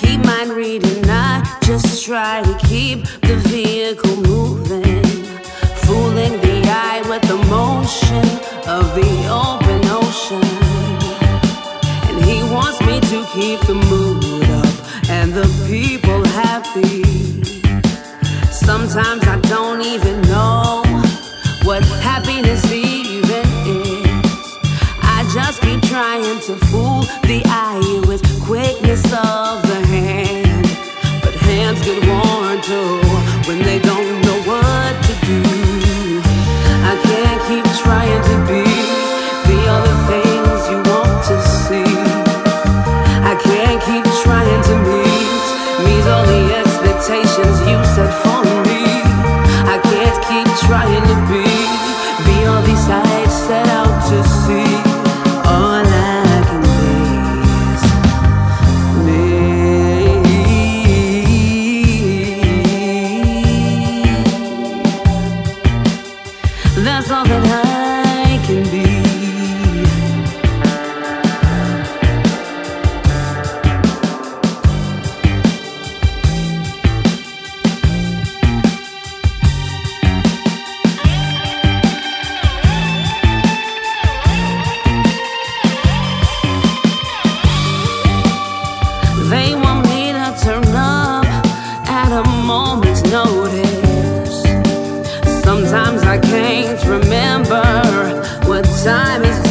keep mind reading, I just try to keep the vehicle moving. Fooling the eye with the motion of the open ocean. And he wants me to keep the mood up and the people happy. Sometimes I don't even know what happiness even is. I just keep trying to fool when they don't That's all that I time is